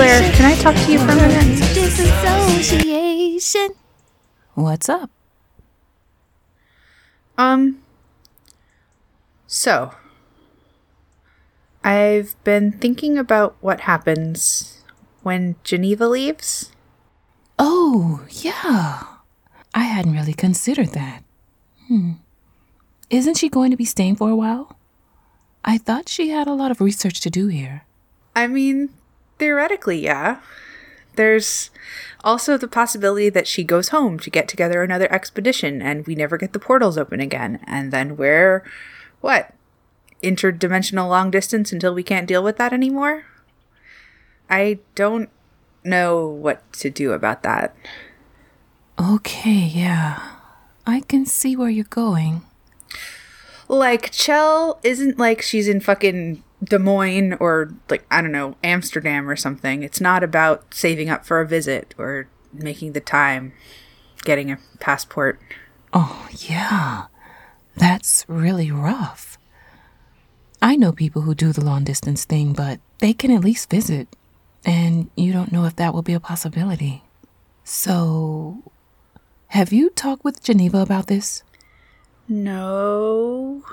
Claire, can I talk to you for a minute? Disassociation. What's up? Um, so, I've been thinking about what happens when Geneva leaves. Oh, yeah. I hadn't really considered that. Hmm. Isn't she going to be staying for a while? I thought she had a lot of research to do here. I mean, theoretically, yeah. There's also the possibility that she goes home to get together another expedition and we never get the portals open again. And then we're, what, interdimensional long distance until we can't deal with that anymore? I don't know what to do about that. Okay, yeah. I can see where you're going. Like, Chell isn't like she's in fucking Des Moines or, like, I don't know, Amsterdam or something. It's not about saving up for a visit or making the time, getting a passport. Oh, yeah. That's really rough. I know people who do the long distance thing, but they can at least visit. And you don't know if that will be a possibility. So, have you talked with Geneva about this? No.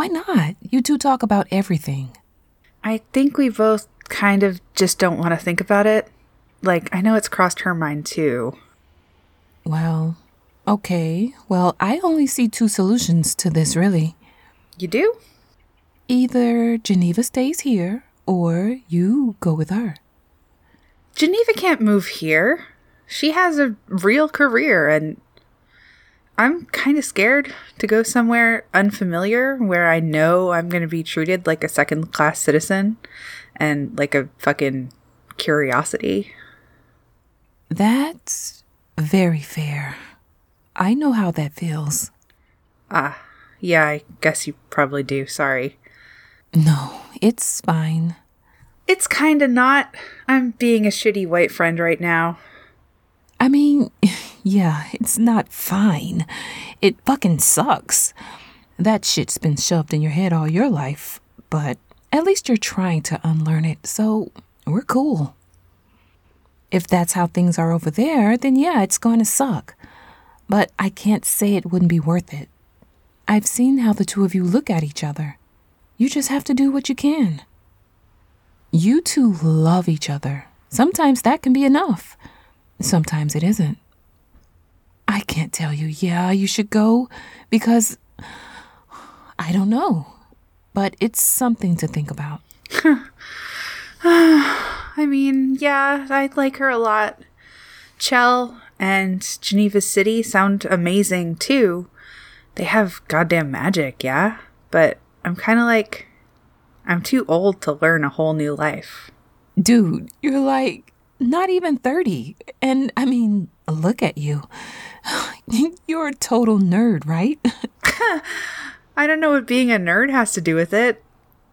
Why not? You two talk about everything. I think we both kind of just don't want to think about it. Like, I know it's crossed her mind too. Well, okay. Well, I only see two solutions to this, really. You do? Either Geneva stays here or you go with her. Geneva can't move here. She has a real career, and I'm kind of scared to go somewhere unfamiliar where I know I'm going to be treated like a second class citizen and like a fucking curiosity. That's very fair. I know how that feels. Ah, yeah, I guess you probably do. Sorry. No, it's fine. It's kind of not. I'm being a shitty white friend right now. I mean, yeah, it's not fine. It fucking sucks. That shit's been shoved in your head all your life, but at least you're trying to unlearn it, so we're cool. If that's how things are over there, then yeah, it's going to suck. But I can't say it wouldn't be worth it. I've seen how the two of you look at each other. You just have to do what you can. You two love each other. Sometimes that can be enough. Sometimes it isn't. I can't tell you, yeah, you should go because I don't know. But it's something to think about. I mean, yeah, I like her a lot. Chell and Geneva City sound amazing too. They have goddamn magic, yeah? But I'm kind of like, I'm too old to learn a whole new life. Dude, you're like not even 30. And I mean, look at you. You're a total nerd, right? I don't know what being a nerd has to do with it.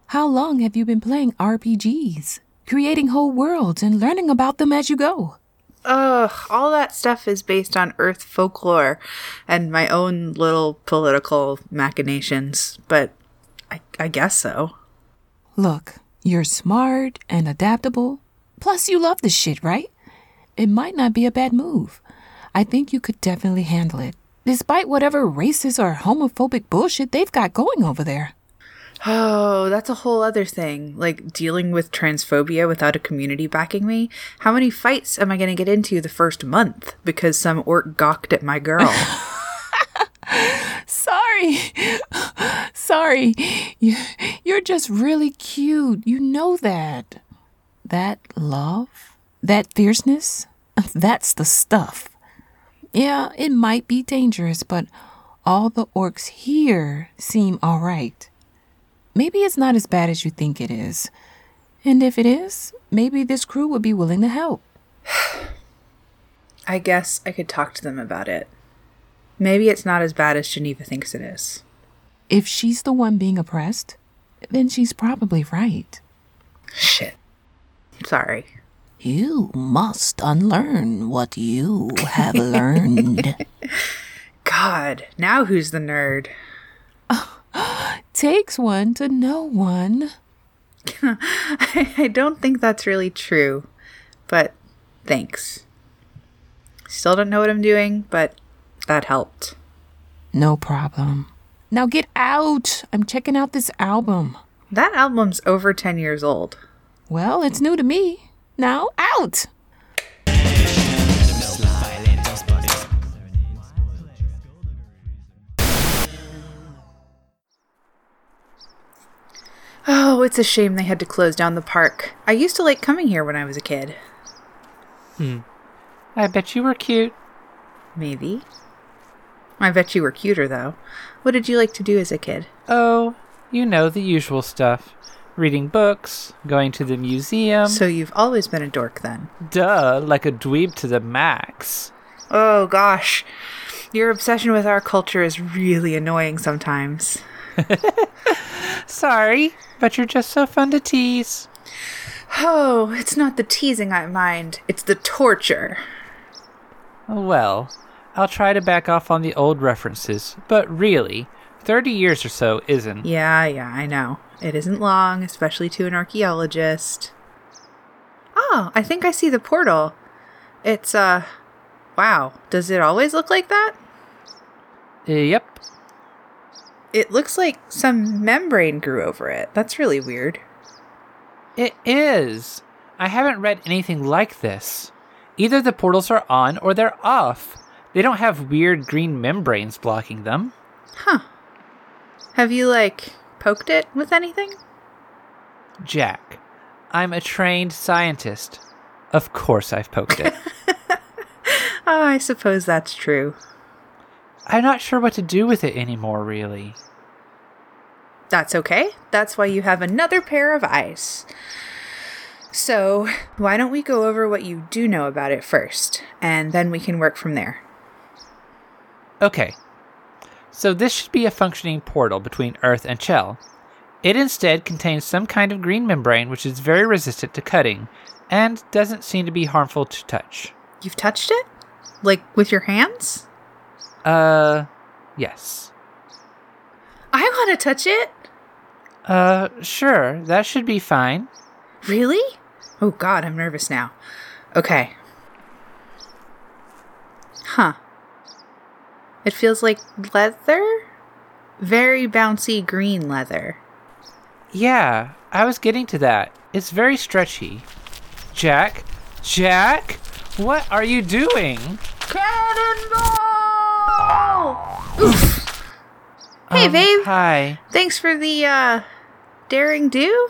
How long have you been playing RPGs, creating whole worlds and learning about them as you go? Ugh, all that stuff is based on Earth folklore and my own little political machinations, but I, I guess so. Look, you're smart and adaptable. Plus, you love this shit, right? It might not be a bad move. I think you could definitely handle it, despite whatever racist or homophobic bullshit they've got going over there. Oh, that's a whole other thing. Like dealing with transphobia without a community backing me. How many fights am I going to get into the first month because some orc gawked at my girl? Sorry. Sorry. You, you're just really cute. You know that. That love, that fierceness, that's the stuff. Yeah, it might be dangerous, but all the orcs here seem all right. Maybe it's not as bad as you think it is. And if it is, maybe this crew would be willing to help. I guess I could talk to them about it. Maybe it's not as bad as Geneva thinks it is. If she's the one being oppressed, then she's probably right. Shit. Sorry. You must unlearn what you have learned. God, now who's the nerd? Takes one to know one. I, I don't think that's really true, but thanks. Still don't know what I'm doing, but that helped. No problem. Now get out. I'm checking out this album. That album's over 10 years old. Well, it's new to me. Now out. Oh, it's a shame they had to close down the park. I used to like coming here when I was a kid. Hmm. I bet you were cute. Maybe. I bet you were cuter, though. What did you like to do as a kid? Oh, you know the usual stuff. Reading books, going to the museum. So you've always been a dork, then? Duh, like a dweeb to the max. Oh, gosh. Your obsession with our culture is really annoying sometimes. Sorry, but you're just so fun to tease. Oh, it's not the teasing I mind, it's the torture. Well, I'll try to back off on the old references, but really, 30 years or so isn't. Yeah, yeah, I know. It isn't long, especially to an archaeologist. Oh, I think I see the portal. It's, uh, wow. Does it always look like that? Yep. It looks like some membrane grew over it. That's really weird. It is. I haven't read anything like this. Either the portals are on or they're off. They don't have weird green membranes blocking them. Huh. Have you, like, poked it with anything? Jacq, I'm a trained scientist. Of course I've poked it. Oh, I suppose that's true. I'm not sure what to do with it anymore, really. That's okay. That's why you have another pair of eyes. So, why don't we go over what you do know about it first, and then we can work from there. Okay. So this should be a functioning portal between Earth and Chell. It instead contains some kind of green membrane which is very resistant to cutting and doesn't seem to be harmful to touch. You've touched it? Like with your hands? Uh, yes. I want to touch it. Uh, sure, that should be fine. Really? Oh god, I'm nervous now. Okay. Huh. It feels like leather? Very bouncy green leather. Yeah, I was getting to that. It's very stretchy. Jacq? Jacq? What are you doing? Cannonball! Oof. Hey, Um, babe. Hi. Thanks for the, uh, daring do?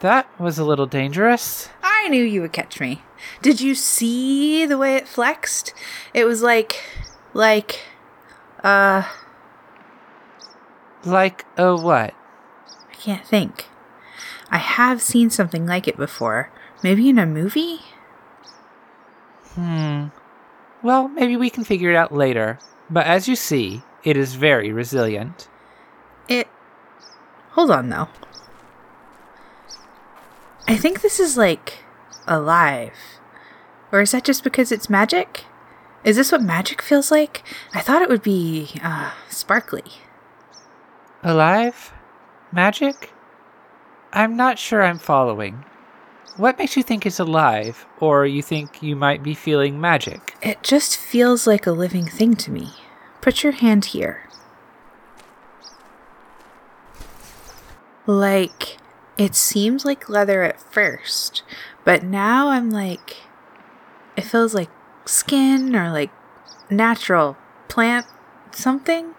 That was a little dangerous. I knew you would catch me. Did you see the way it flexed? It was like, like, uh, Like a what? I can't think. I have seen something like it before. Maybe in a movie? Hmm. Well, maybe we can figure it out later. But as you see, it is very resilient. It. Hold on, though. I think this is like alive. Or is that just because it's magic? Is this what magic feels like? I thought it would be, uh, sparkly. Alive? Magic? I'm not sure I'm following. What makes you think it's alive, or you think you might be feeling magic? It just feels like a living thing to me. Put your hand here. Like, it seems like leather at first, but now I'm like, it feels like skin or like natural plant something.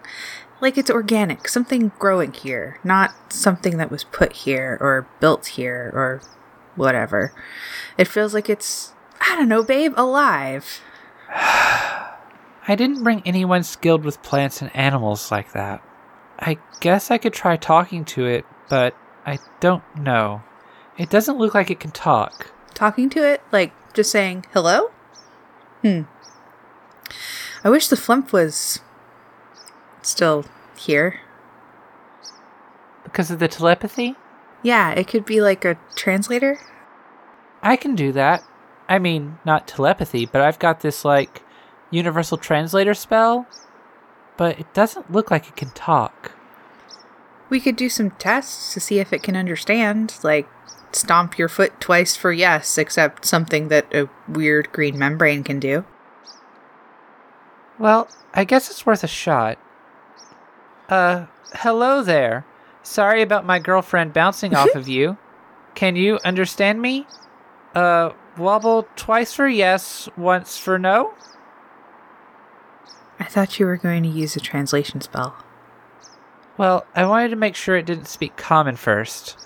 Like it's organic, something growing here, not something that was put here or built here or whatever. It feels like it's, I don't know, babe, alive. I didn't bring anyone skilled with plants and animals like that. I guess I could try talking to it, but I don't know. It doesn't look like it can talk. talking to it, like just saying hello? Hmm. I wish the flump was still here. Because of the telepathy? Yeah, it could be like a translator. I can do that. I mean, not telepathy, but I've got this, like, universal translator spell. But it doesn't look like it can talk. We could do some tests to see if it can understand, like stomp your foot twice for yes, except something that a weird green membrane can do. Well, I guess it's worth a shot. Uh, hello there. Sorry about my girlfriend bouncing off of you. Can you understand me? Uh, wobble twice for yes, once for no? I thought you were going to use a translation spell. Well, I wanted to make sure it didn't speak common first.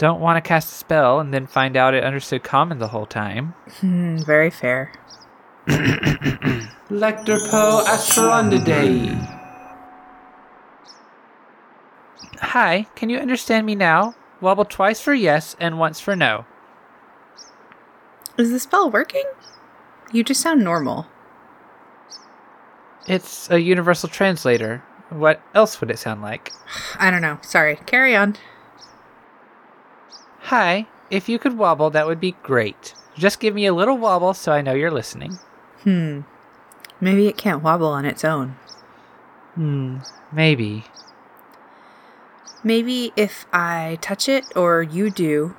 Don't want to cast a spell and then find out it understood common the whole time. Hmm, very fair. Lector Po Asterondidae. Hi, can you understand me now? Wobble twice for yes and once for no. Is the spell working? You just sound normal. It's a universal translator. What else would it sound like? I don't know. Sorry. Carry on. Hi, if you could wobble, that would be great. Just give me a little wobble so I know you're listening. Hmm. Maybe it can't wobble on its own. Hmm, maybe. Maybe if I touch it or you do,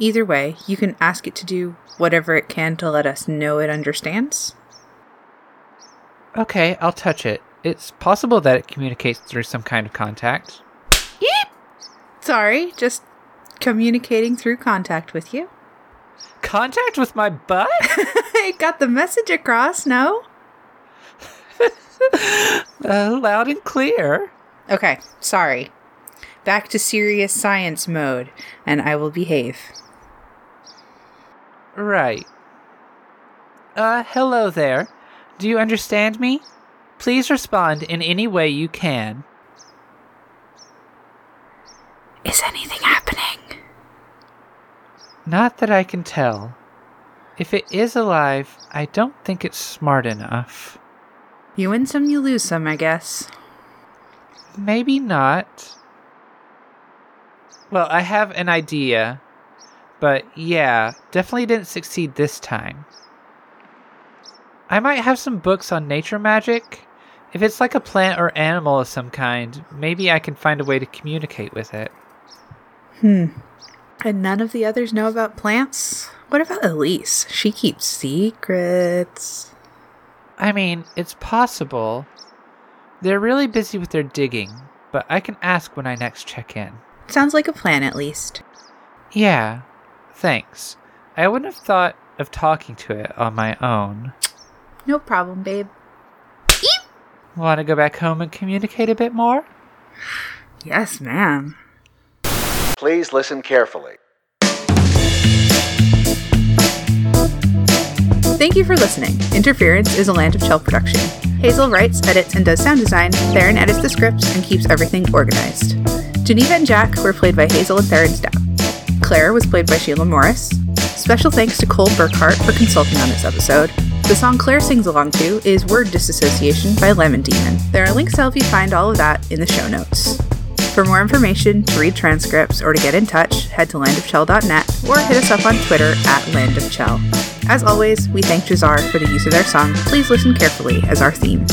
either way, you can ask it to do whatever it can to let us know it understands. Okay, I'll touch it. It's possible that it communicates through some kind of contact. Yep. Sorry, just communicating through contact with you. Contact with my butt? I got the message across, no? uh, loud and clear. Okay, sorry. Back to serious science mode, and I will behave. Right. Uh, hello there. Do you understand me? Please respond in any way you can. Is anything happening? Not that I can tell. If it is alive, I don't think it's smart enough. You win some, you lose some, I guess. Maybe not. Well, I have an idea, but yeah, definitely didn't succeed this time. I might have some books on nature magic. If it's like a plant or animal of some kind, maybe I can find a way to communicate with it. Hmm. And none of the others know about plants? What about Elise? She keeps secrets. I mean, it's possible. They're really busy with their digging, but I can ask when I next check in. Sounds like a plan, at least. Yeah, thanks. I wouldn't have thought of talking to it on my own. No problem, babe. Want to go back home and communicate a bit more? Yes, ma'am. Please listen carefully. Thank you for listening. Interference is a Land of Chell production. Hazel writes, edits, and does sound design. Therin edits the scripts and keeps everything organized. Geneva and Jacq were played by Hazel and Therin Stapp. Claire was played by Sheila Morris. Special thanks to Cole Burkhardt for consulting on this episode. The song Claire sings along to is Word Disassociation by Lemon Demon. There are links to help you find all of that in the show notes. For more information, to read transcripts, or to get in touch, head to landofchell.net or hit us up on Twitter at landofchell. As always, we thank Jahzzar for the use of their song Please Listen Carefully as our theme.